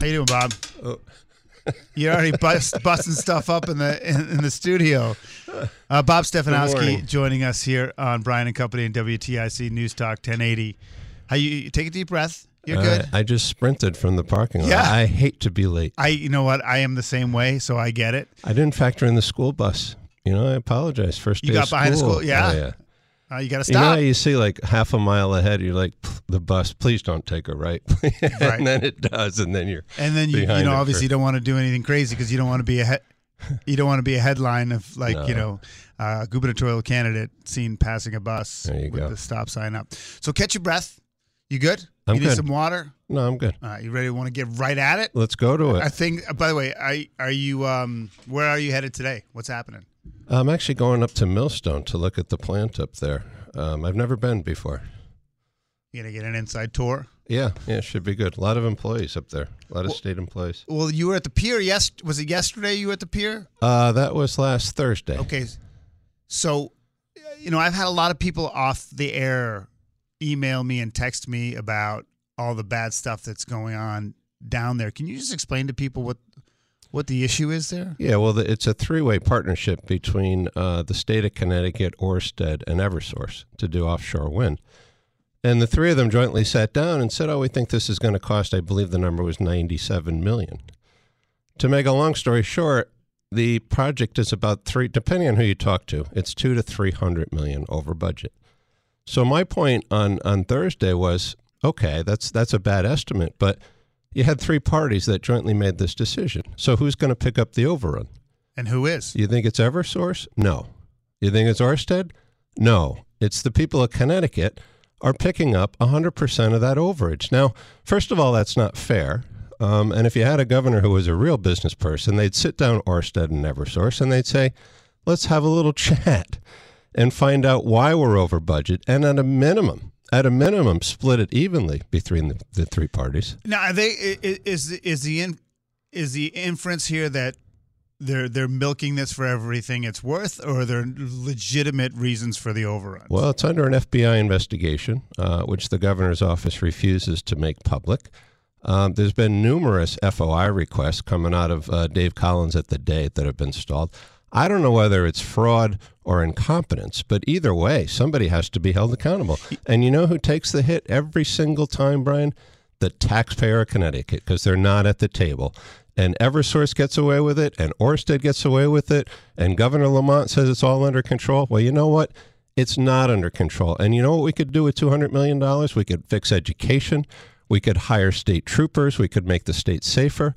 How you doing, Bob? You're already bust, busting stuff up in the in, in the studio. Uh, Bob Stefanowski joining us here on Brian and Company and WTIC News Talk 1080. How you, you take a deep breath? You're Uh, good. I just sprinted from the parking lot. Yeah. I hate to be late. I you know what? I am the same way, so I get it. I didn't factor in the school bus. You know, I apologize. First You day got of behind the school. school- yeah. Oh, yeah. Uh, you got to stop. You know, how you see like half a mile ahead. You're like the bus. Please don't take a right. Right. and then it does, and then you're and then you you know obviously for- you don't want to do anything crazy because you don't want to be a he- you don't want to be a headline of like you No. know uh, gubernatorial candidate seen passing a bus with go. the stop sign up. So catch your breath. You good? I'm you need good. some water. No, I'm good. Uh, you ready? to Want to get right at it? Let's go to it. I think. By the way, I are you? Um, where are you headed today? What's happening? I'm actually going up to Millstone to look at the plant up there. Um, I've never been before. You gonna get an inside tour? Yeah, yeah, it should be good. A lot of employees up there. A lot of Well- state employees. Well, you were at the pier. Yes, was it yesterday? You were at the pier? Uh, that was last Thursday. Okay. So, you know, I've had a lot of people off the air email me and text me about all the bad stuff that's going on down there. Can you just explain to people what what the issue is there? Yeah, well, the, it's a three-way partnership between uh, the state of Connecticut, Orsted, and EverSource to do offshore wind. And the three of them jointly sat down and said, "Oh, we think this is going to cost. I believe the number was ninety-seven million. To make a long story short, the project is about three, depending on who you talk to, it's two to three hundred million over budget. So my point on on Thursday was, okay, that's that's a bad estimate, but you had three parties that jointly made this decision. So who's going to pick up the overrun? And who is? You think it's EverSource? No. You think it's Orsted? No. It's the people of Connecticut are picking up 100% of that overage. Now, first of all, that's not fair. Um, and if you had a governor who was a real business person, they'd sit down Orsted and EverSource and they'd say, let's have a little chat and find out why we're over budget. And at a minimum, at a minimum, split it evenly between the, the three parties. Now, are they is is the in, is the inference here that they're they're milking this for everything it's worth, or are there legitimate reasons for the overruns? Well, it's under an FBI investigation, uh, which the governor's office refuses to make public. Um, there's been numerous FOI requests coming out of uh, Dave Collins at the date that have been stalled. I don't know whether it's fraud or incompetence, but either way, somebody has to be held accountable. And you know who takes the hit every single time, Brian? The taxpayer of Connecticut, because they're not at the table. And Eversource gets away with it, and Orsted gets away with it, and Governor Lamont says it's all under control. Well, you know what? It's not under control. And you know what we could do with $200 million? We could fix education. We could hire state troopers. We could make the state safer.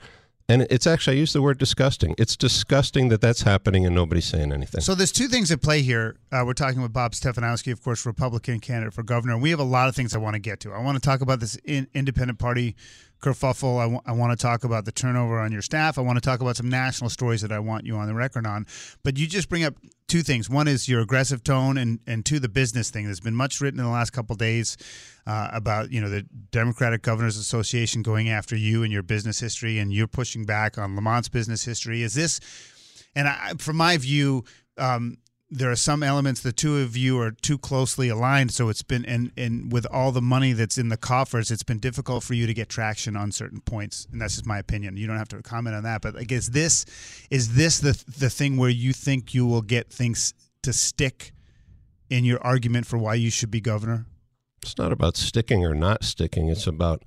And it's actually, I use the word disgusting. It's disgusting that that's happening and nobody's saying anything. So there's two things at play here. Uh, we're talking with Bob Stefanowski, of course, Republican candidate for governor. We have a lot of things I want to get to. I want to talk about this in, independent party kerfuffle. I want to talk about the turnover on your staff. I want to talk about some national stories that I want you on the record on. But you just bring up two things. One is your aggressive tone, and and two the business thing. There's been much written in the last couple days uh, about you know the Democratic Governors Association going after you and your business history, and you're pushing back on Lamont's business history. Is this and I, from my view, um, there are some elements the two of you are too closely aligned. So it's been and and with all the money that's in the coffers, it's been difficult for you to get traction on certain points. And that's just my opinion. You don't have to comment on that. But like, is this is this the the thing where you think you will get things to stick in your argument for why you should be governor? It's not about sticking or not sticking. It's about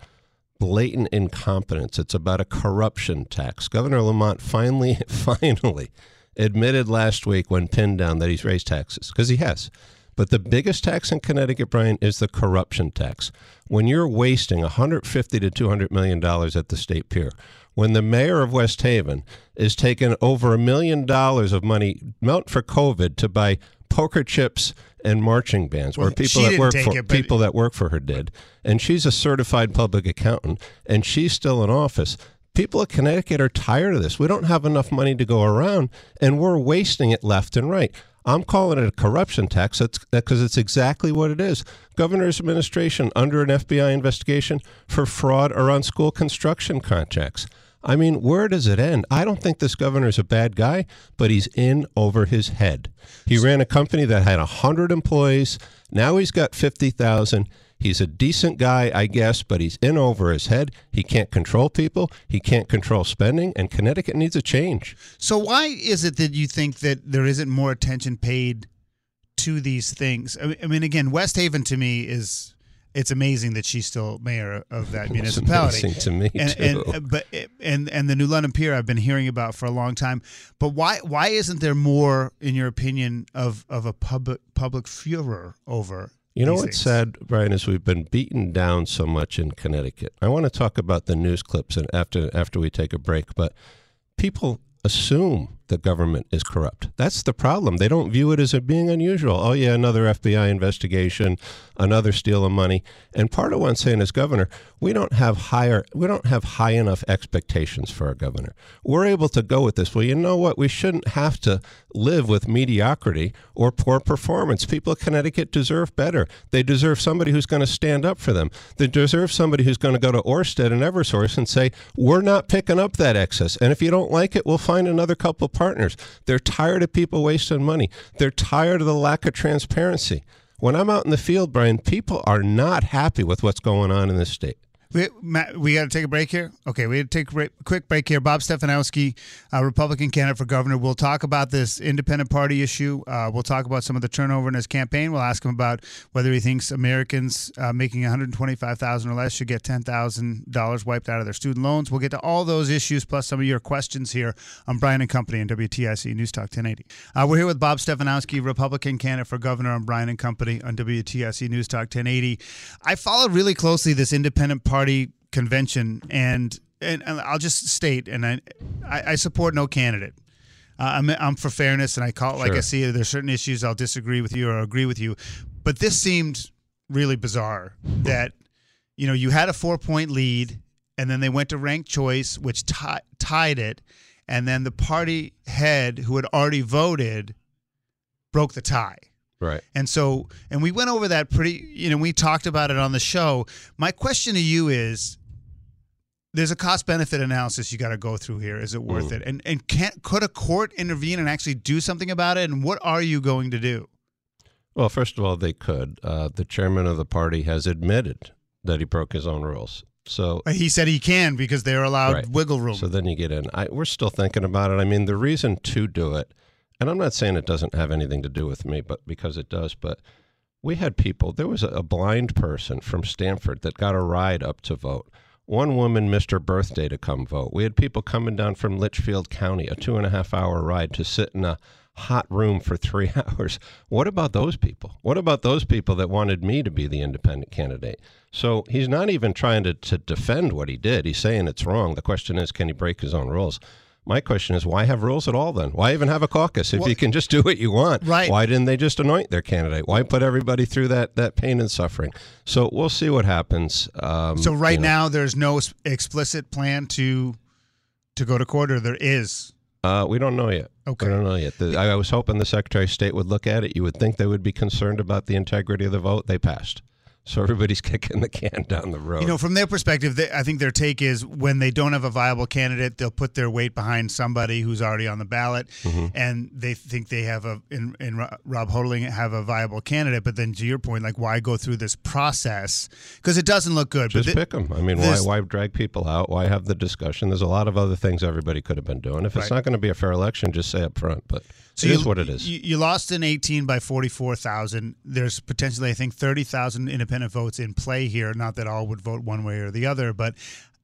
blatant incompetence. It's about a corruption tax. Governor Lamont finally, finally admitted last week when pinned down that he's raised taxes because he has. But the biggest tax in Connecticut, Brian, is the corruption tax. When you're wasting 150 to 200 million dollars at the state pier, when the mayor of West Haven is taking over a million dollars of money meant for COVID to buy poker chips and marching bands, Well, where people that work for it, people that work for her did, and she's a certified public accountant, and she's still in office. People of Connecticut are tired of this. We don't have enough money to go around, and we're wasting it left and right. I'm calling it a corruption tax because it's exactly what it is. Governor's administration under an FBI investigation for fraud around school construction contracts. I mean, where does it end? I don't think this governor's a bad guy, but he's in over his head. He ran a company that had 100 employees. Now he's got 50,000. He's a decent guy, I guess, but he's in over his head. He can't control people. He can't control spending, and Connecticut needs a change. So why is it that you think that there isn't more attention paid to these things? I mean- again, West Haven to me is it's amazing that she's still mayor of that It's municipality. amazing to me and, too. and but and and the New London Pier I've been hearing about for a long time. But why why isn't there more, in your opinion, of of a public public furor over? You know what's sad, Brian, is we've been beaten down so much in Connecticut. I want to talk about the news clips and after after we take a break, but people assume the government is corrupt. That's the problem. They don't view it as being unusual. Oh yeah, another FBI investigation, another steal of money. And part of what I'm saying as governor, we don't have higher we don't have high enough expectations for our governor. We're able to go with this. Well, you know what? We shouldn't have to live with mediocrity or poor performance. People of Connecticut deserve better. They deserve somebody who's going to stand up for them. They deserve somebody who's going to go to Orsted and Eversource and say, "We're not picking up that excess, and if you don't like it, we'll find another couple partners." They're tired of people wasting money. They're tired of the lack of transparency. When I'm out in the field, Brian, people are not happy with what's going on in this state. We, Matt, we got to take a break here. Okay, we take a quick break here. Bob Stefanowski, uh, Republican candidate for governor. We'll talk about this independent party issue. Uh, we'll talk about some of the turnover in his campaign. We'll ask him about whether he thinks Americans uh, making one hundred twenty-five thousand or less should get ten thousand dollars wiped out of their student loans. We'll get to all those issues plus some of your questions here on Brian and Company and WTIC News Talk 1080. Uh, we're here with Bob Stefanowski, Republican candidate for governor on Brian and Company on WTIC News Talk 1080. I followed really closely this independent party convention, and and, and I'll just state, and I I, I support no candidate. Uh, I'm I'm for fairness, and I call it like I see it. There's certain issues I'll disagree with you or agree with you, but this seemed really bizarre that you know you had a four point lead, and then they went to ranked choice, which ti- tied it, and then the party head who had already voted broke the tie. Right. And so, and we went over that pretty, you know, we talked about it on the show. My question to you is there's a cost benefit analysis you got to go through here. Is it worth it? And and can could a court intervene and actually do something about it? And what are you going to do? Well, first of all, they could. Uh, the chairman of the party has admitted that he broke his own rules. So He said he can because they're allowed Right. wiggle room. So then you get in. I, we're still thinking about it. I mean, the reason to do it, and I'm not saying it doesn't have anything to do with me, but because it does. But we had people. There was a, blind person from Stanford that got a ride up to vote. One woman missed her birthday to come vote. We had people coming down from Litchfield County, a two and a half hour ride to sit in a hot room for three hours. What about those people? What about those people that wanted me to be the independent candidate? So he's not even trying to, to defend what he did. He's saying it's wrong. The question is, can he break his own rules? My question is, why have rules at all then? Why even have a caucus if Well- you can just do what you want? Right. Why didn't they just anoint their candidate? Why put everybody through that, that pain and suffering? So we'll see what happens. Um, so right you know. now, there's no explicit plan to to go to court, or there is. Uh, we don't know yet. Okay. We don't know yet. The, I I was hoping the Secretary of State would look at it. You would think they would be concerned about the integrity of the vote. They passed. So everybody's kicking the can down the road. You know, from their perspective, they, I think their take is when they don't have a viable candidate, they'll put their weight behind somebody who's already on the ballot, Mm-hmm. and they think they have a in, in Rob Hotaling have a viable candidate. But then, to your point, like why go through this process because it doesn't look good. just thi- pick them. I mean, why, why drag people out? Why have the discussion? There's a lot of other things everybody could have been doing. If it's Right. not going to be a fair election, just say up front. But So it you, is what it is. You, you lost in 18 by 44,000. There's potentially, I think, 30,000 independent votes in play here. Not that all would vote one way or the other, but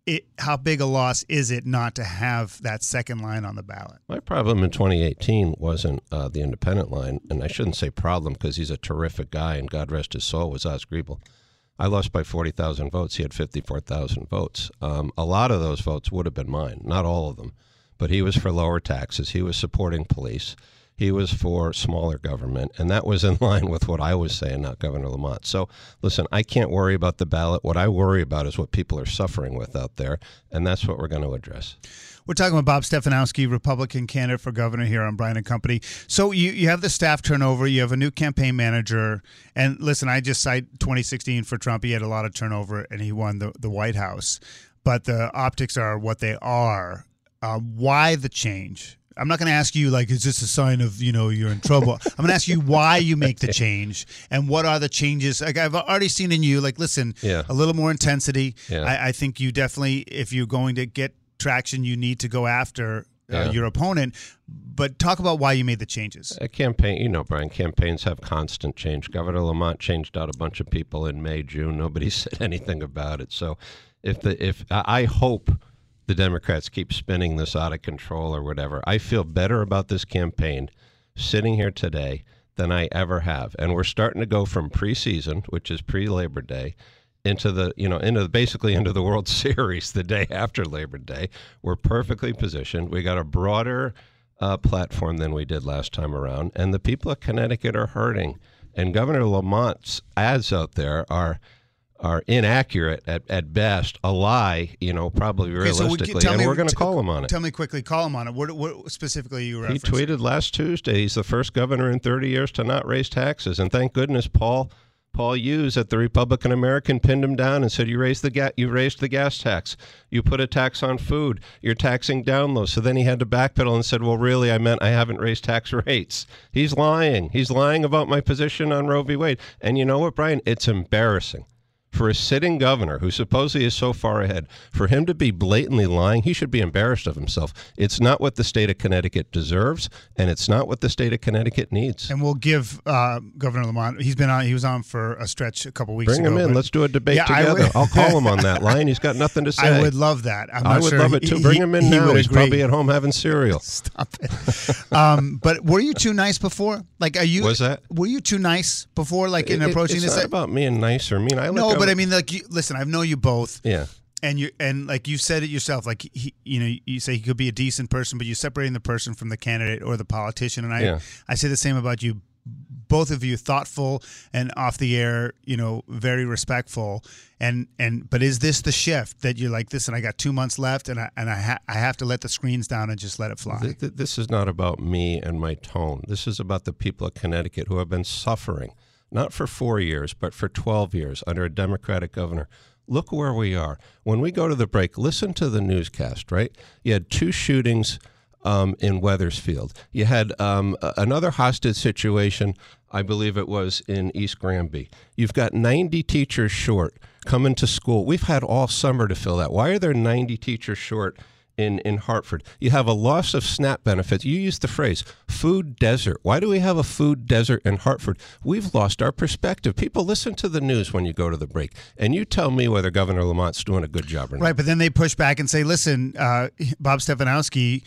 it, how big a loss is it not to have that second line on the ballot? My problem in 2018 wasn't uh, the independent line, and I shouldn't say problem because he's a terrific guy, and God rest his soul, was Oz Griebel. I lost by 40,000 votes. He had 54,000 votes. Um, a lot of those votes would have been mine, not all of them. But he was for lower taxes. He was supporting police. He was for smaller government, and that was in line with what I was saying, not Governor Lamont. So, listen, I can't worry about the ballot. What I worry about is what people are suffering with out there, and that's what we're going to address. We're talking with Bob Stefanowski, Republican candidate for governor here on Brian and Company. So you, you have the staff turnover, you have a new campaign manager, and listen, I just cite 2016 for Trump. He had a lot of turnover and he won the, the White House. But the optics are what they are. Uh, why the change? I'm not going to ask you like, is this a sign of you know you're in trouble? I'm going to ask you why you make the change and what are the changes. Like I've already seen in you, like listen, Yeah. a little more intensity. Yeah. I, I think you definitely, if you're going to get traction, you need to go after uh, Yeah. your opponent. But talk about why you made the changes. A campaign, you know, Brian, campaigns have constant change. Governor Lamont changed out a bunch of people in May, June. Nobody said anything about it. So, if the if I I hope the Democrats keep spinning this out of control or whatever, I feel better about this campaign sitting here today than I ever have. And we're starting to go from preseason, which is pre Labor Day, into the you know into basically into the World Series the day after Labor Day. We're perfectly positioned. We got a broader uh, platform than we did last time around, and the people of Connecticut are hurting. And Governor Lamont's ads out there are are inaccurate at, at best, a lie, you know, probably Okay, so we- realistically, and me- we're going to call him on it. Tell me quickly, call him on it. What, what specifically you He tweeted last Tuesday he's the first governor in 30 years to not raise taxes, and thank goodness Paul Paul Hughes at the Republican American pinned him down and said you raised the ga- you raised the gas tax, you put a tax on food, you're taxing down low. So then he had to backpedal and said, well, really, I meant I haven't raised tax rates. He's lying. He's lying about my position on Roe v. Wade. And you know what, Brian? It's embarrassing for a sitting governor who supposedly is so far ahead, for him to be blatantly lying, he should be embarrassed of himself. It's not what the state of Connecticut deserves, and it's not what the state of Connecticut needs. And we'll give uh, Governor Lamont. He's been on. He was on for a stretch a couple weeks Bring ago. him in. Let's do a debate Yeah, together. would- I'll call him on that line. He's got nothing to say. I would love that. I would sure love it too. Bring he- him in he now. He's agree. probably at home having cereal. Stop it. um, but were you too nice before? Like, are you? Was that? Were you too nice before? Like in It- approaching it's this? not about me and nice or mean. I no, but I mean, like, you, listen. I know you both, yeah. and you and like you said it yourself. Like, he, you know, you say he could be a decent person, but you're separating the person from the candidate or the politician. And I, Yeah. I say the same about you. Both of you, thoughtful and off the air, you know, very respectful. And and but is this the shift that you're like, listen, I got two months left, and I and I ha- I have to let the screens down and just let it fly. Th- th- this is not about me and my tone. This is about the people of Connecticut who have been suffering, not for four years, but for 12 years under a Democratic governor. Look where we are. When we go to the break, listen to the newscast, right? You had two shootings um, in Wethersfield. You had um, another hostage situation, I believe it was in East Granby. You've got 90 teachers short coming to school. We've had all summer to fill that. Why are there 90 teachers short? in, in Hartford. You have a loss of SNAP benefits. You used the phrase food desert. Why do we have a food desert in Hartford? We've lost our perspective. People listen to the news when you go to the break, and you tell me whether Governor Lamont's doing a good job or not. Right, but then they push back and say, "Listen, uh, Bob Stefanowski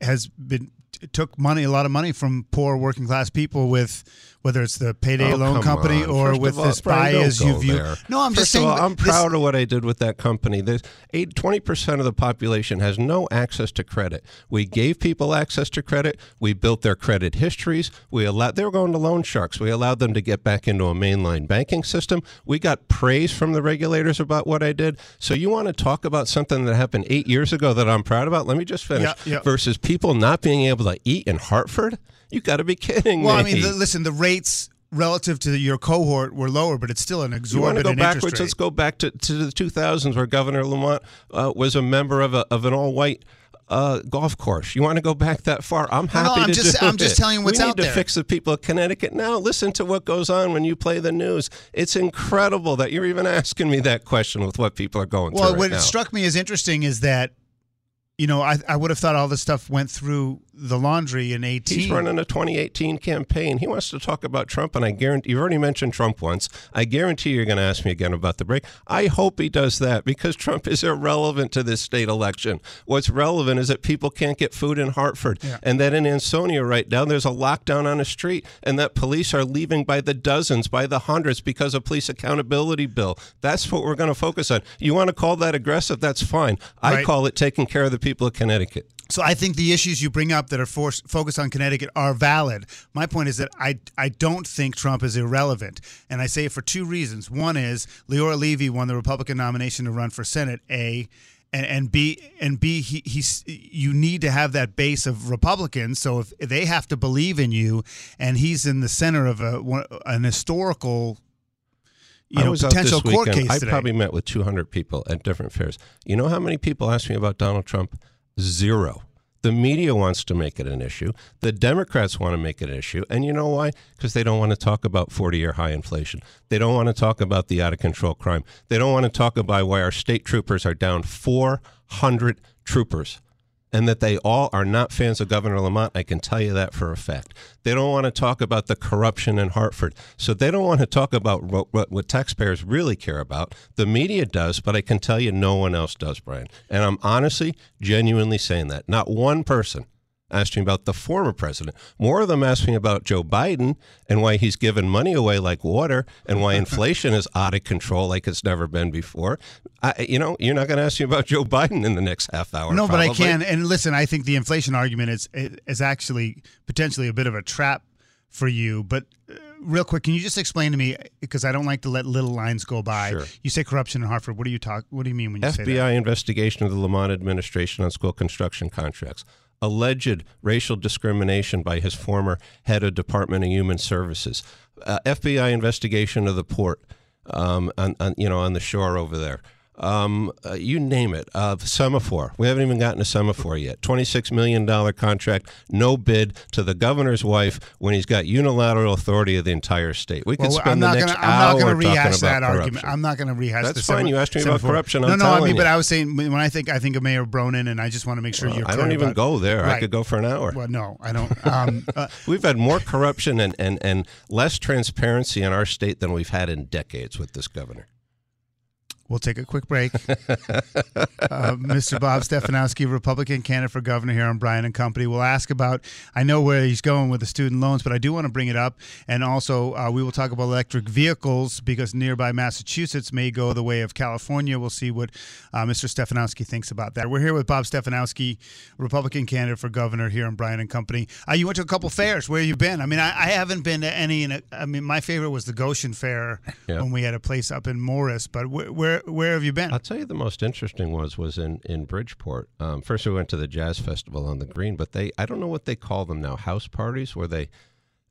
has been took money, a lot of money from poor working class people with whether it's the payday Oh, loan company on. or First with all, this buy as you view." there. No, I'm just saying. All, I'm this- proud of what I did with that company. There's eight, 20% of the population has no access to credit. We gave people access to credit. We built their credit histories. We allowed they were going to loan sharks. We allowed them to get back into a mainline banking system. We got praise from the regulators about what I did. So you want to talk about something that happened eight years ago that I'm proud about? Let me just finish. Yeah, yeah. Versus people not being able to eat in Hartford. You got to be kidding Well, me. I mean, the, listen, the rates relative to your cohort were lower, but it's still an You want exorbitant to go interest backwards? rate. Let's go back to, to the 2000s where Governor Lamont uh, was a member of, a, of an all white uh, golf course. You want to go back that far? I'm No, no, happy I'm to just- do I'm just it. telling you what's we need out to there. fix the people of Connecticut now. Listen to what goes on when you play the news. It's incredible that you're even asking me that question with what people are going well, through right what struck me as interesting is that. You know, I, I would have thought all this stuff went through the laundry in 18. He's running a 2018 campaign. He wants to talk about Trump, and I guarantee you've already mentioned Trump once. I guarantee you're going to ask me again about the break. I hope he does that because Trump is irrelevant to this state election. What's relevant is that people can't get food in Hartford, and that in Ansonia right now there's a lockdown on a street, and that police are leaving by the dozens, by the hundreds because of police accountability bill. That's what we're going to focus on. You want to call that aggressive? That's fine. I Right. call it taking care of the people of Connecticut. So I think the issues you bring up that are for, focused on Connecticut are valid. My point is that I I don't think Trump is irrelevant, and I say it for two reasons. One is Leora Levy won the Republican nomination to run for Senate. A and, and B and B he, he's you need to have that base of Republicans. So if they have to believe in you, and he's in the center of a an historical you I know, potential court weekend. case I today. probably met with 200 people at different fairs. You know how many people asked me about Donald Trump? Zero. The media wants to make it an issue. The Democrats want to make it an issue. And you know why? Because they don't want to talk about 40 year high inflation. They don't want to talk about the out of control crime. They don't want to talk about why our state troopers are down 400 troopers and that they all are not fans of Governor Lamont. I can tell you that for a fact. They don't want to talk about the corruption in Hartford. So they don't want to talk about what, what, what, taxpayers really care about. The media does, but I can tell you no one else does, Brian. And I'm honestly, genuinely saying that. Not one person asked me about the former president. More of them asked me about Joe Biden and why he's given money away like water and why inflation is out of control like it's never been before. I, you know, you're not going to ask me about Joe Biden in the next half hour. No, probably. but I can. And listen, I think the inflation argument is is actually potentially a bit of a trap for you. But uh, real quick, can you just explain to me because I don't like to let little lines go by. Sure. You say corruption in Hartford. What do you talk? What do you mean when you FBI say that? investigation of the Lamont administration on school construction contracts. Alleged racial discrimination by his former head of Department of Human Services. Uh, FBI investigation of the port, um, on, on, you know, on the shore over there. Um, uh, you name it. Uh, Sema4. We haven't even gotten a Sema4 yet. $26 million contract, no bid to the governor's wife when he's got unilateral authority of the entire state. We could Well, spend I'm the not next gonna. I'm not hour going to rehash that about argument. corruption. I'm not going to rehash. That's the fine. sema- You asked me about Sema4. corruption. No, I'm no. I telling mean, you. but I was saying when I think I think of Mayor Bronin, and I just want to make sure you're. I don't even about- go there. I could go for an hour. Well, no, I don't. Um, uh, We've had more corruption and, and, and less transparency in our state than we've had in decades with this governor. We'll take a quick break. uh, Mr. Bob Stefanowski, Republican candidate for governor here on Brian and Company. We'll ask about, I know where he's going with the student loans, but I do want to bring it up. And also, uh, we will talk about electric vehicles because nearby Massachusetts may go the way of California. We'll see what uh, Mr. Stefanowski thinks about that. We're here with Bob Stefanowski, Republican candidate for governor here on Brian and Company. Uh, you went to a couple fairs. Where have you been? I mean, I, I haven't been to any. In a, I mean, my favorite was the Goshen Fair when we had a place up in Morris. But where where, where have you been? I'll tell you the most interesting was was in in Bridgeport. Um, first, we went to the jazz festival on the green, but they I don't know what they call them now, house parties, where they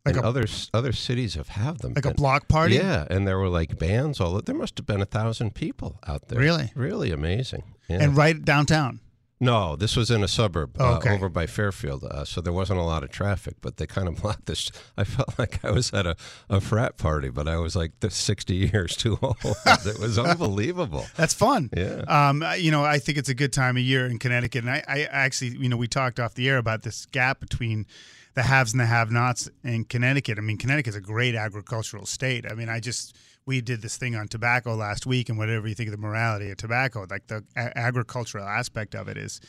Like and a- other other cities have have them Like a block party? Yeah, and there were like bands. All there must have been a thousand people out there. Really? really amazing. Yeah. And right downtown. No, this was in a suburb Oh, uh, over by Fairfield, uh, so there wasn't a lot of traffic. But they kind of blocked this. I felt like I was at a, a frat party, but I was like the sixty years too old. it was unbelievable. That's fun. Yeah. Um, you know, I think it's a good time of year in Connecticut. And I, I actually, you know, we talked off the air about this gap between the haves and the have nots in Connecticut. I mean, Connecticut's a great agricultural state. I mean, I just, we did this thing on tobacco last week and whatever you think of the morality of tobacco, like the a- agricultural aspect of it is,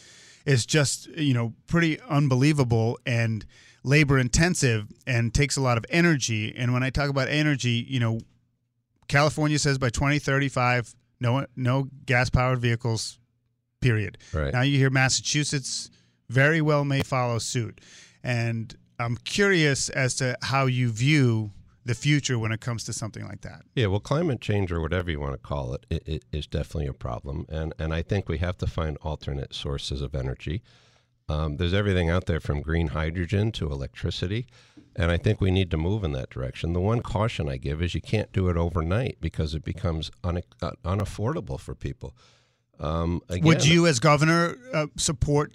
is just, you know, pretty unbelievable and labor intensive and takes a lot of energy. And when I talk about energy, you know, California says by 2035, no no gas powered vehicles. Period. Right. Now you hear Massachusetts very well may follow suit, and I'm curious as to how you view the future when it comes to something like that. Yeah, well, climate change or whatever you want to call it, it, it is definitely a problem, and and I think we have to find alternate sources of energy. Um, there's everything out there from green hydrogen to electricity, and I think we need to move in that direction. The one caution I give is you can't do it overnight because it becomes un- uh, unaffordable for people. Um, again, Would you, as governor, uh, support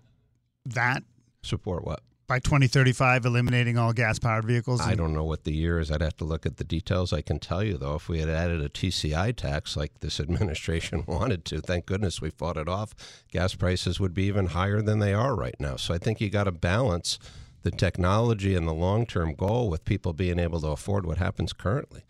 that support what? By 2035, eliminating all gas powered vehicles? I don't know what the year is. I'd have to look at the details. I can tell you, though, if we had added a TCI tax like this administration wanted to, thank goodness we fought it off, gas prices would be even higher than they are right now. So I think you got to balance the technology and the long term goal with people being able to afford what happens currently.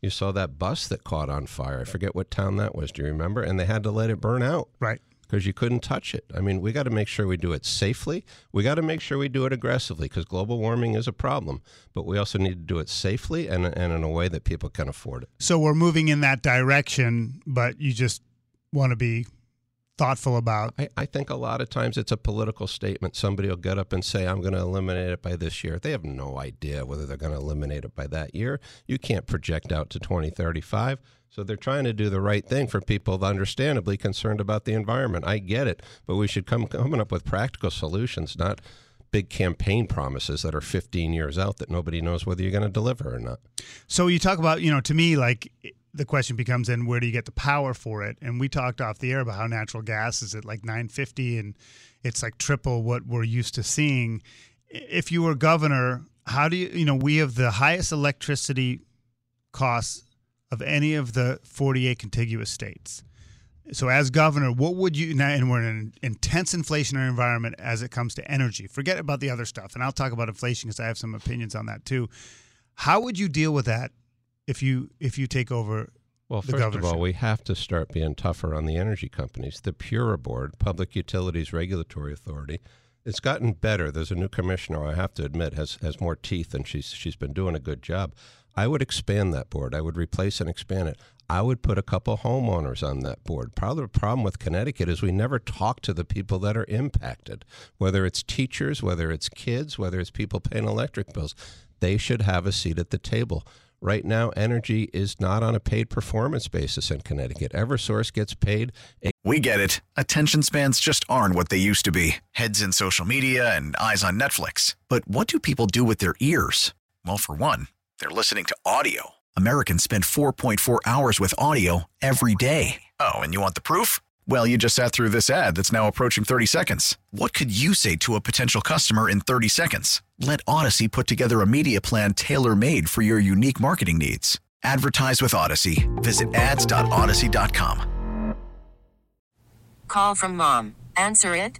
You saw that bus that caught on fire. I forget what town that was. Do you remember? And they had to let it burn out Right. Because you couldn't touch it. I mean, we got to make sure we do it safely. We got to make sure we do it aggressively because global warming is a problem. But we also need to do it safely and, and in a way that people can afford it. So we're moving in that direction, but you just want to be thoughtful about. I, I, think a lot of times it's a political statement. Somebody will get up and say, I'm going to eliminate it by this year. They have no idea whether they're going to eliminate it by that year. You can't project out to 2035. So they're trying to do the right thing for people understandably concerned about the environment. I get it, but we should come coming up with practical solutions, not big campaign promises that are 15 years out that nobody knows whether you're going to deliver or not. So you talk about, you know, to me like the question becomes then where do you get the power for it? And we talked off the air about how natural gas is at like 950 and it's like triple what we're used to seeing. If you were governor, how do you, you know, we have the highest electricity costs of any of the 48 contiguous states. So, as governor, what would you, and we're in an intense inflationary environment as it comes to energy. Forget about the other stuff. And I'll talk about inflation because I have some opinions on that too. How would you deal with that if you if you take over well, first of all, we have to start being tougher on the energy companies. The PURA board, Public Utilities Regulatory Authority, it's gotten better. There's a new commissioner. I have to admit has has more teeth, and she's she's been doing a good job. I would expand that board. I would replace and expand it. I would put a couple homeowners on that board. Probably the problem with Connecticut is we never talk to the people that are impacted, whether it's teachers, whether it's kids, whether it's people paying electric bills. They should have a seat at the table. Right now, energy is not on a paid performance basis in Connecticut. Eversource gets paid. A- we get it. Attention spans just aren't what they used to be heads in social media and eyes on Netflix. But what do people do with their ears? Well, for one, they're listening to audio. Americans spend 4.4 hours with audio every day. Oh, and you want the proof? Well, you just sat through this ad that's now approaching 30 seconds. What could you say to a potential customer in 30 seconds? Let Audacy put together a media plan tailor made for your unique marketing needs. Advertise with Audacy. Visit ads.audacy.com. Call from mom. Answer it.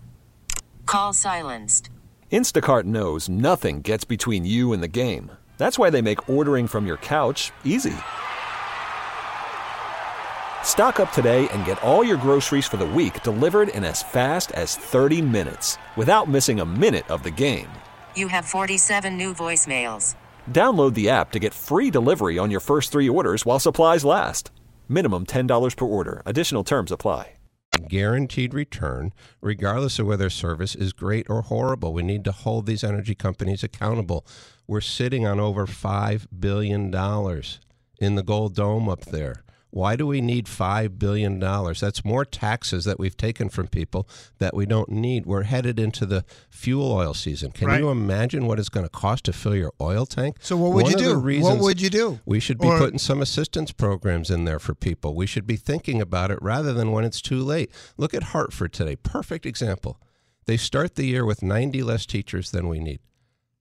Call silenced. Instacart knows nothing gets between you and the game. That's why they make ordering from your couch easy. Stock up today and get all your groceries for the week delivered in as fast as 30 minutes without missing a minute of the game. You have 47 new voicemails. Download the app to get free delivery on your first three orders while supplies last. Minimum $10 per order. Additional terms apply. Guaranteed return, regardless of whether service is great or horrible. We need to hold these energy companies accountable. We're sitting on over $5 billion in the gold dome up there. Why do we need $5 billion? That's more taxes that we've taken from people that we don't need. We're headed into the fuel oil season. Can right. you imagine what it's going to cost to fill your oil tank? So, what would One you do? What would you do? We should be or, putting some assistance programs in there for people. We should be thinking about it rather than when it's too late. Look at Hartford today. Perfect example. They start the year with 90 less teachers than we need.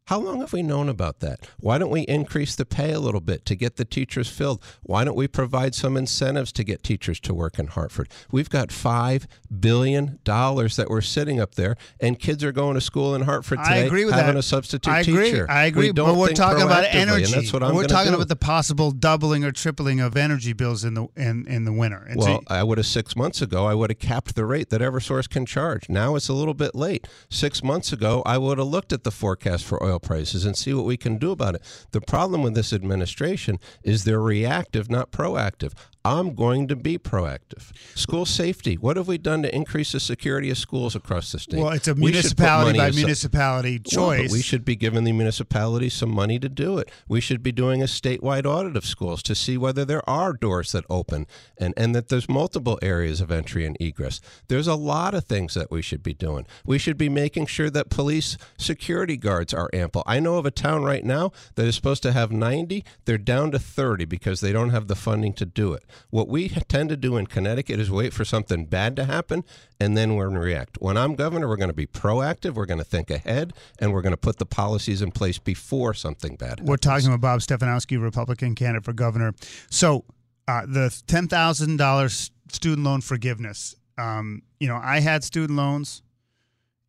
How long have we known about that? Why don't we increase the pay a little bit to get the teachers filled? Why don't we provide some incentives to get teachers to work in Hartford? We've got $5 billion that we're sitting up there, and kids are going to school in Hartford today I agree with having that. a substitute I agree. teacher. I agree, we but we're talking about energy. that's what I'm we're talking do. about the possible doubling or tripling of energy bills in the in, in the winter. And well, so, I would have six months ago, I would have capped the rate that EverSource can charge. Now it's a little bit late. Six months ago, I would have looked at the forecast for oil prices and see see what we can do about it. The problem with this administration is they're reactive, not proactive. I'm going to be proactive. School safety. What have we done to increase the security of schools across the state? Well, it's a municipality by municipality choice. Well, we should be giving the municipality some money to do it. We should be doing a statewide audit of schools to see whether there are doors that open and, and that there's multiple areas of entry and egress. There's a lot of things that we should be doing. We should be making sure that police security guards are ample. I know of a town right now that is supposed to have 90. They're down to 30 because they don't have the funding to do it. What we tend to do in Connecticut is wait for something bad to happen and then we're going to react. When I'm governor, we're going to be proactive, we're going to think ahead, and we're going to put the policies in place before something bad happens. We're talking about Bob Stefanowski, Republican candidate for governor. So uh, the $10,000 student loan forgiveness. Um, you know, I had student loans,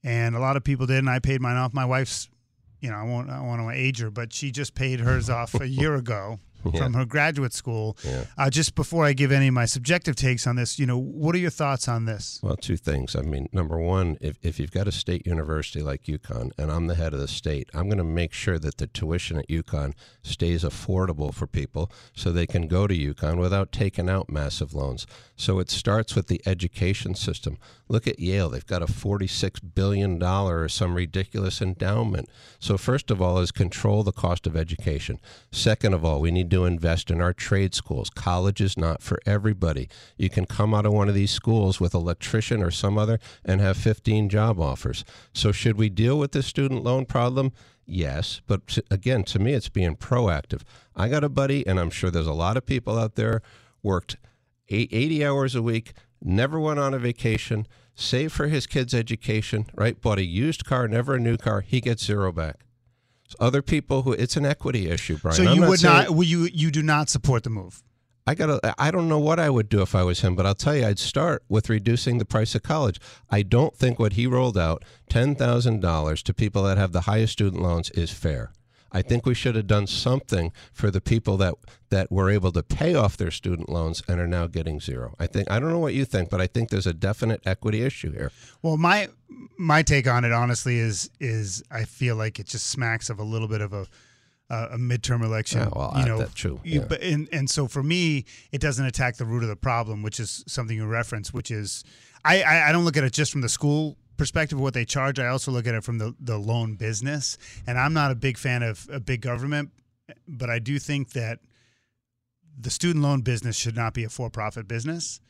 and a lot of people did, and I paid mine off. My wife's, you know, I won't, I won't age her, but she just paid hers off a year ago Yeah. from her graduate school. Yeah. Uh, just before I give any of my subjective takes on this, you know, what are your thoughts on this? Well, two things. I mean, number one, if, if you've got a state university like UConn and I'm the head of the state, I'm going to make sure that the tuition at UConn stays affordable for people so they can go to UConn without taking out massive loans. So it starts with the education system. Look at Yale. They've got a $46 billion or some ridiculous endowment. So, first of all, is control the cost of education. Second of all, we need to invest in our trade schools. College is not for everybody. You can come out of one of these schools with electrician or some other and have 15 job offers. So, should we deal with the student loan problem? Yes, but again, to me, it's being proactive. I got a buddy, and I'm sure there's a lot of people out there worked 80 hours a week, never went on a vacation, saved for his kids' education, right? Bought a used car, never a new car. He gets zero back. Other people who it's an equity issue, Brian. so I'm you would saying- not, well, you you do not support the move. I got to I don't know what I would do if I was him, but I'll tell you I'd start with reducing the price of college. I don't think what he rolled out, $10,000 to people that have the highest student loans is fair. I think we should have done something for the people that that were able to pay off their student loans and are now getting zero. I think I don't know what you think, but I think there's a definite equity issue here. Well, my my take on it, honestly, is is I feel like it just smacks of a little bit of a a, a midterm election. Yeah, well, you know, that's true, you- yeah. but and and so for me, it doesn't attack the root of the problem, which is something you reference, which is I I, I don't look at it just from the school perspective of what they charge. I also look at it from the the loan business, and I'm not a big fan of, a big government, but I do think that the student loan business should not be a for profit business.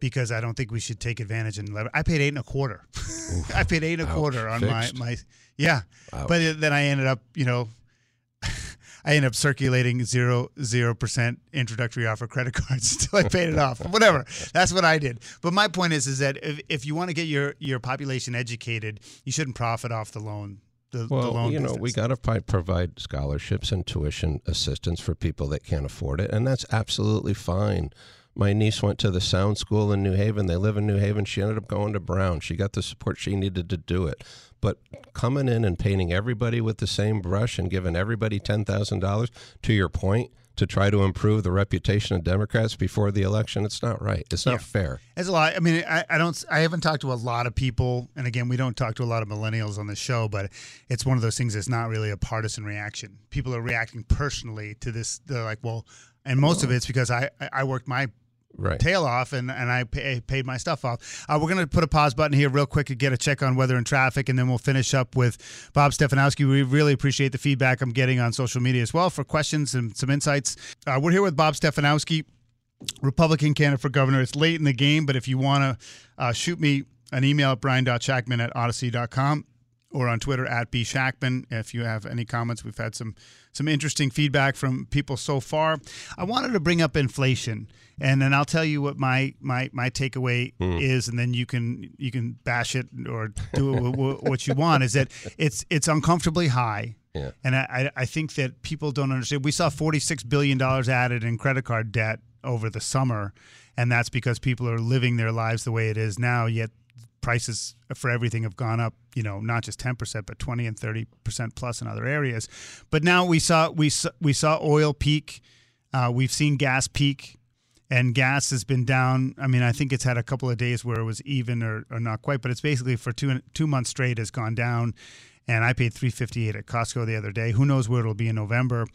Because I don't think we should take advantage and lever- I paid eight and a quarter. I paid eight and a Ouch. quarter on Fixed? my my yeah. Ouch. But then I ended up, you know, I ended up circulating zero zero percent introductory offer credit cards until I paid it off. Whatever. That's what I did. But my point is, is that if, if you want to get your your population educated, you shouldn't profit off the loan. The, the Well, loan you know, we got to provide scholarships and tuition assistance for people that can't afford it, and that's absolutely fine. My niece went to the Sound School in New Haven. They live in New Haven. She ended up going to Brown. She got the support she needed to do it. But coming in and painting everybody with the same brush and giving everybody ten thousand dollars, to your point, to try to improve the reputation of Democrats before the election, it's not right. It's not Yeah. fair. It's a lot. I mean, I, I don't. I haven't talked to a lot of people, and again, we don't talk to a lot of millennials on the show. But it's one of those things that's not really a partisan reaction. People are reacting personally to this. They're like, well, and most of it's because I I worked my Right. tail off and, and I pay, paid my stuff off. Uh, we're going to put a pause button here real quick to get a check on weather and traffic, and then we'll finish up with Bob Stefanowski. We really appreciate the feedback I'm getting on social media as well for questions and some insights. Uh, we're here with Bob Stefanowski. Republican candidate for governor. It's late in the game, but if you want to uh, shoot me an email at brian.shactman at audacy.com or on Twitter at bshactman. If you have any comments, we've had some some interesting feedback from people so far. I wanted to bring up inflation, and then I'll tell you what my my my takeaway hmm. is, and then you can you can bash it or do wh- wh- what you want. Is that it's it's uncomfortably high. Yeah. And I, I- I think that people don't understand. We saw $46 billion added in credit card debt over the summer, and that's because people are living their lives the way it is now, yet prices for everything have gone up, you know, not just 10%, but 20 and 30% plus in other areas. But now we saw we saw, we saw oil peak. Uh, we've seen gas peak and gas has been down. I mean, I think it's had a couple of days where it was even or, or not quite, but it's basically for two two months straight has gone down. And I paid three fifty eight at Costco the other day. Who knows where it'll be in November?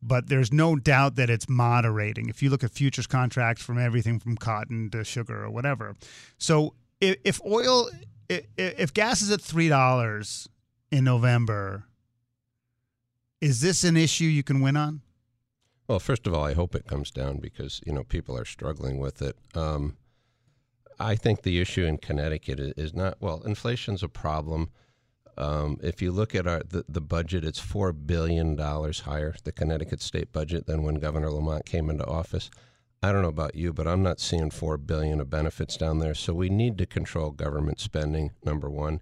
But there's no doubt that it's moderating. If you look at futures contracts from everything from cotton to sugar or whatever, so if, if oil, if, if gas is at three dollars in November, is this an issue you can win on? Well, first of all, I hope it comes down because you know people are struggling with it. Um, I think the issue in Connecticut is, not well. Inflation's a problem. Um, if you look at our the, the budget, it's four billion dollars higher the Connecticut state budget than when Governor Lamont came into office. I don't know about you, but I'm not seeing four billion of benefits down there. So we need to control government spending. Number one.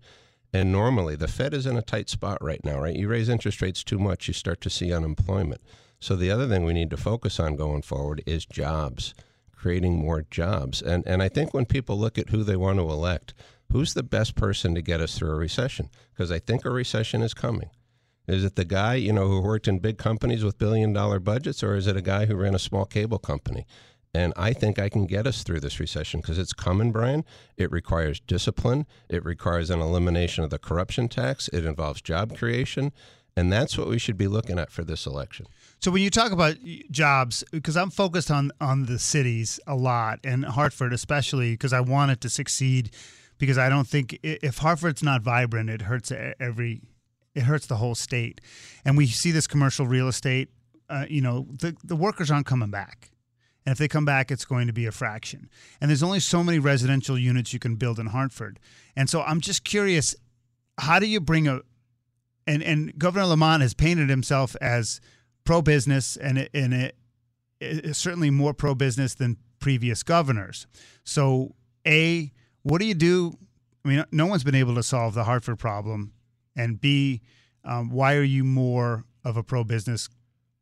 And normally, the Fed is in a tight spot right now, right? You raise interest rates too much, you start to see unemployment. So the other thing we need to focus on going forward is jobs, creating more jobs. And and I think when people look at who they want to elect, who's the best person to get us through a recession? Because I think a recession is coming. Is it the guy, you know, who worked in big companies with billion dollar budgets, or is it a guy who ran a small cable company? And I think I can get us through this recession because it's coming, Brian. It requires discipline. It requires an elimination of the corruption tax. It involves job creation. And that's what we should be looking at for this election. So when you talk about jobs, because I'm focused on on the cities a lot and Hartford especially, because I want it to succeed. Because I don't think if Hartford's not vibrant, it hurts every, it hurts the whole state. And we see this commercial real estate. Uh, you know, the the workers aren't coming back. And if they come back, it's going to be a fraction. And there's only so many residential units you can build in Hartford. And so I'm just curious, how do you bring a and and Governor Lamont has painted himself as pro business and it, and it certainly more pro business than previous governors. So, a what do you do? I mean, no one's been able to solve the Hartford problem. And B, um, why are you more of a pro business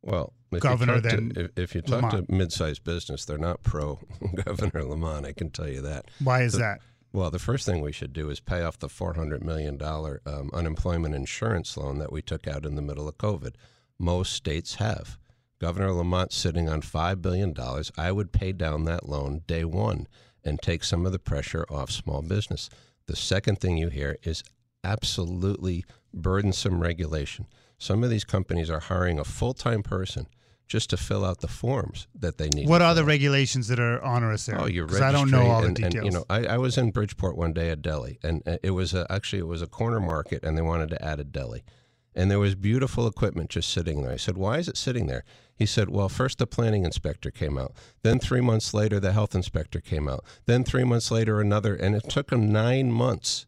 well, if governor you than to, if, if, you talk Lamont. to mid-sized business, they're not pro Governor Lamont. I can tell you that. Why is The- that? Well, the first thing we should do is pay off the four hundred million dollar um, unemployment insurance loan that we took out in the middle of COVID. Most states have. Governor Lamont sitting on five billion dollars. I would pay down that loan day one and take some of the pressure off small business. The second thing you hear is absolutely burdensome regulation. Some of these companies are hiring a full time person just to fill out the forms that they need. What are the regulations that are onerous there? Oh, your 'Cause I don't know all and, the and, details. you know, I, I was in Bridgeport one day at deli, and it was a, actually it was a corner market, and they wanted to add a deli, and there was beautiful equipment just sitting there. I said, "Why is it sitting there?" He said, "Well, first the planning inspector came out, then three months later the health inspector came out, then three months later another, and it took him nine months."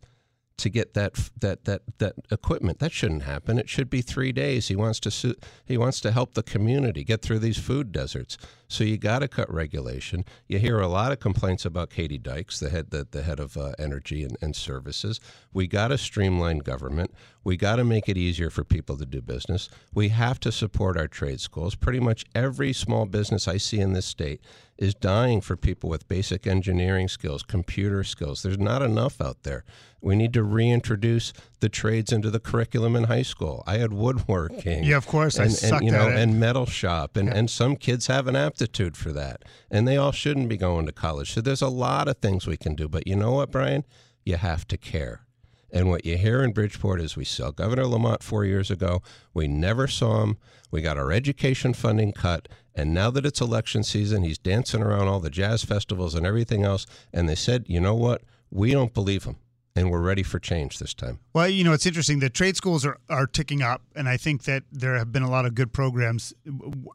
To get that that that that equipment. That shouldn't happen. It should be three days. He wants to he wants to help the community get through these food deserts. So you got to cut regulation. You hear a lot of complaints about Katie Dykes, the head the, the head of uh, energy and, and services. We got to streamline government. We got to make it easier for people to do business. We have to support our trade schools. Pretty much every small business I see in this state is dying for people with basic engineering skills, computer skills. There's not enough out there. We need to reintroduce the trades into the curriculum in high school. I had woodworking. Yeah, of course, I and, sucked and, you know, at it. and metal shop, and, and some kids have an aptitude for that, and they all shouldn't be going to college. So there's a lot of things we can do. But you know what, Brian? You have to care. And what you hear in Bridgeport is we saw Governor Lamont four years ago. We never saw him. We got our education funding cut. And now that it's election season, he's dancing around all the jazz festivals and everything else. And they said, you know what? We don't believe him. And we're ready for change this time. Well, you know, it's interesting. The trade schools are, are ticking up, and I think that there have been a lot of good programs.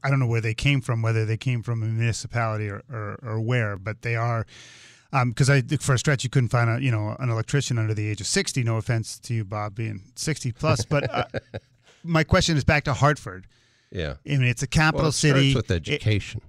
I don't know where they came from, whether they came from a municipality or, or, or where, but they are. Because I for a stretch you couldn't find a you know an electrician under the age of sixty. No offense to you, Bob, being sixty plus. But uh, my question is back to Hartford. Yeah. I mean, it's a capital well, it city. starts with education.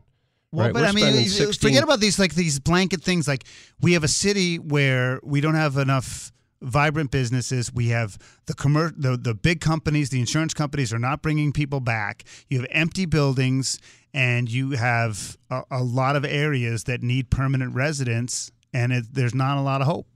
Well, right? but I mean, 16 forget about these like these blanket things. Like we have a city where we don't have enough vibrant businesses. We have the commer- the the big companies, the insurance companies are not bringing people back. You have empty buildings, and you have a, a lot of areas that need permanent residents, and it, there's not a lot of hope.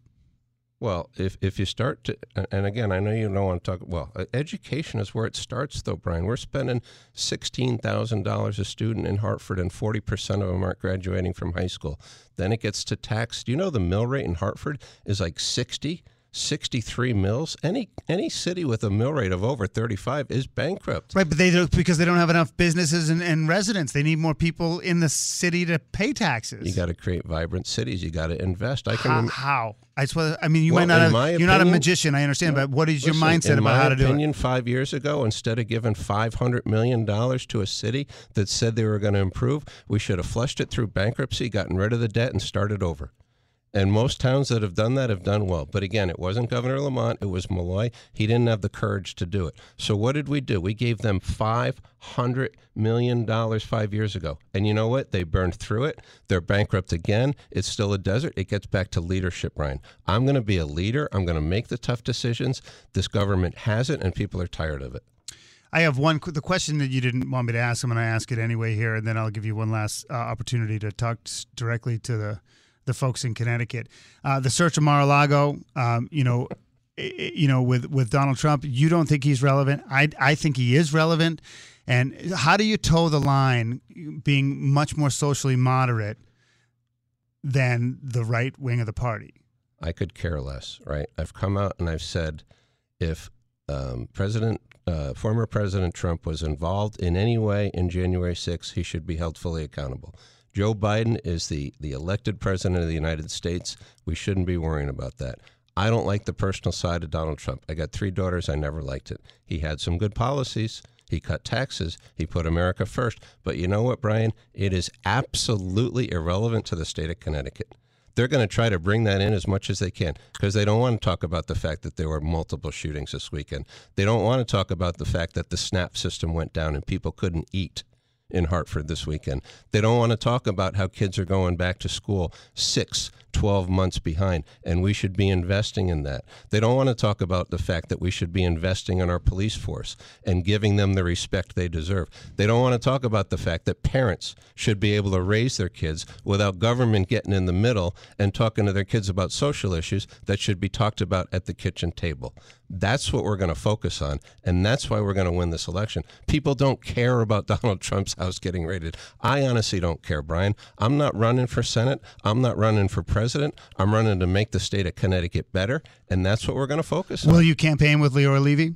Well, if, if you start to, and again, I know you don't want to talk, well, education is where it starts, though, Brian. We're spending $16,000 a student in Hartford, and 40% of them aren't graduating from high school. Then it gets to tax. Do you know the mill rate in Hartford is like 60? 63 mills. Any any city with a mill rate of over 35 is bankrupt. Right, but they don't because they don't have enough businesses and, and residents. They need more people in the city to pay taxes. You got to create vibrant cities. You got to invest. I can how, rem- how? I suppose. I mean, you Well, might not. Have, you're not a magician. I understand, but what is your Listen, mindset about how to do it? opinion, five years ago, instead of giving five hundred million dollars to a city that said they were going to improve, we should have flushed it through bankruptcy, gotten rid of the debt, and started over. And most towns that have done that have done well. But again, it wasn't Governor Lamont; it was Malloy. He didn't have the courage to do it. So what did we do? We gave them five hundred million dollars five years ago, and you know what? They burned through it. They're bankrupt again. It's still a desert. It gets back to leadership, Brian. I'm going to be a leader. I'm going to make the tough decisions. This government hasn't, and people are tired of it. I have one. The question that you didn't want me to ask, I'm going to ask it anyway here, and then I'll give you one last uh, opportunity to talk directly to the the folks in Connecticut. Uh, the search of Mar-a-Lago, um, you know, you know, with with Donald Trump, you don't think he's relevant. I I think he is relevant. And how do you toe the line, being much more socially moderate than the right wing of the party? I could care less, right? I've come out and I've said if um, President, uh, former President Trump was involved in any way in January 6th, he should be held fully accountable. Joe Biden is the, the elected president of the United States. We shouldn't be worrying about that. I don't like the personal side of Donald Trump. I got three daughters. I never liked it. He had some good policies. He cut taxes. He put America first. But you know what, Brian? It is absolutely irrelevant to the state of Connecticut. They're going to try to bring that in as much as they can because they don't want to talk about the fact that there were multiple shootings this weekend. They don't want to talk about the fact that the SNAP system went down and people couldn't eat in Hartford this weekend. They don't want to talk about how kids are going back to school six, 12 months behind, and we should be investing in that. They don't want to talk about the fact that we should be investing in our police force and giving them the respect they deserve. They don't want to talk about the fact that parents should be able to raise their kids without government getting in the middle and talking to their kids about social issues that should be talked about at the kitchen table. That's what we're going to focus on, and that's why we're going to win this election. People don't care about Donald Trump's house getting raided. I honestly don't care, Brian. I'm not running for Senate. I'm not running for president. I'm running to make the state of Connecticut better, and that's what we're going to focus on. Will you campaign with Leora Levy?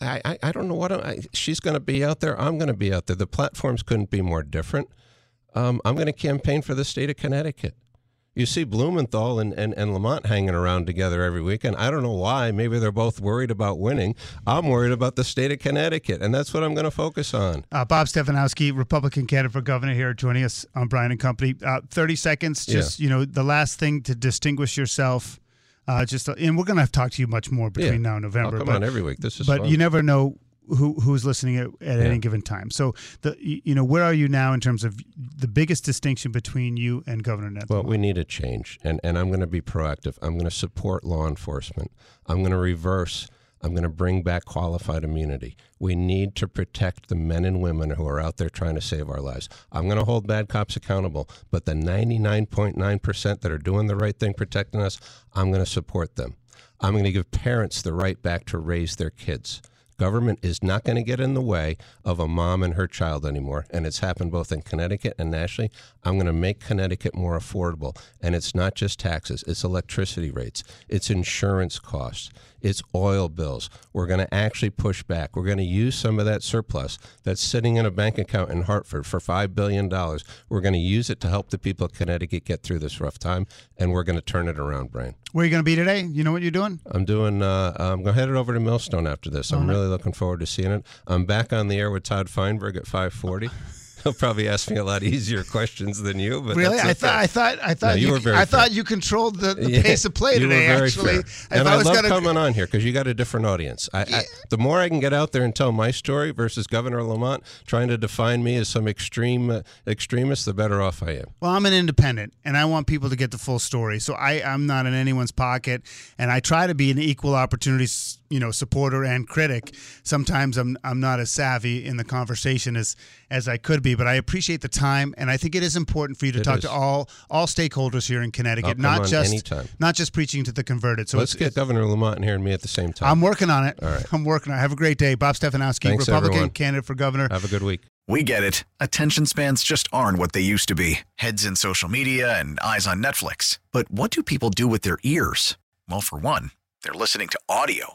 I, I, I don't know what I, she's going to be out there. I'm going to be out there. The platforms couldn't be more different. Um, I'm going to campaign for the state of Connecticut. You see Blumenthal and, and, and Lamont hanging around together every weekend. I don't know why. Maybe they're both worried about winning. I'm worried about the state of Connecticut, and that's what I'm going to focus on. Uh, Bob Stefanowski, Republican candidate for governor here, joining us on Brian and Company. Uh, 30 seconds, just, you know, the last thing to distinguish yourself. Uh, just, and we're going to have to talk to you much more between Yeah. now and November. I'll come but, on every week. This is but fun. you never know who who's listening at, at any given time. So the you you know where are you now in terms of the biggest distinction between you and Governor Ned? Well, we need a change, and, and I'm going to be proactive. I'm going to support law enforcement. I'm going to reverse. I'm going to bring back qualified immunity. We need to protect the men and women who are out there trying to save our lives. I'm going to hold bad cops accountable, but the 99.9% that are doing the right thing, protecting us, I'm going to support them. I'm going to give parents the right back to raise their kids. Government is not going to get in the way of a mom and her child anymore. And it's happened both in Connecticut and nationally. I'm going to make Connecticut more affordable. And it's not just taxes, it's electricity rates, it's insurance costs, it's oil bills. We're going to actually push back. We're going to use some of that surplus that's sitting in a bank account in Hartford for $5 billion. We're going to use it to help the people of Connecticut get through this rough time. And we're going to turn it around, Brian. Where are you going to be today? You know what you're doing? I'm doing. Uh, I'm going to head it over to Millstone after this. I'm really looking forward to seeing it. I'm back on the air with Todd Feinberg at 5:40. He'll probably ask me a lot easier questions than you. But Really? I okay. thought I thought I thought No, you you, were very I thought you controlled the, the Yeah, pace of play today. actually, fair. and I, was love gonna- coming on here because you got a different audience. I, I, the more I can get out there and tell my story versus Governor Lamont trying to define me as some extreme uh, extremist, the better off I am. Well, I'm an independent, and I want people to get the full story. So I, I'm not in anyone's pocket, and I try to be an equal opportunities, you know, supporter and critic. Sometimes I'm I'm not as savvy in the conversation as as I could be, but I appreciate the time, and I think it is important for you to It talk is. to all all stakeholders here in Connecticut, oh, not just anytime. not just preaching to the converted. So Let's it's, get Governor Lamont in here and me at the same time. I'm working on it. All right. I'm working on it. Have a great day, Bob Stefanowski, Thanks, Republican everyone. candidate for governor. Have a good week. We get it. Attention spans just aren't what they used to be heads in social media and eyes on Netflix. But what do people do with their ears? Well, for one, they're listening to audio.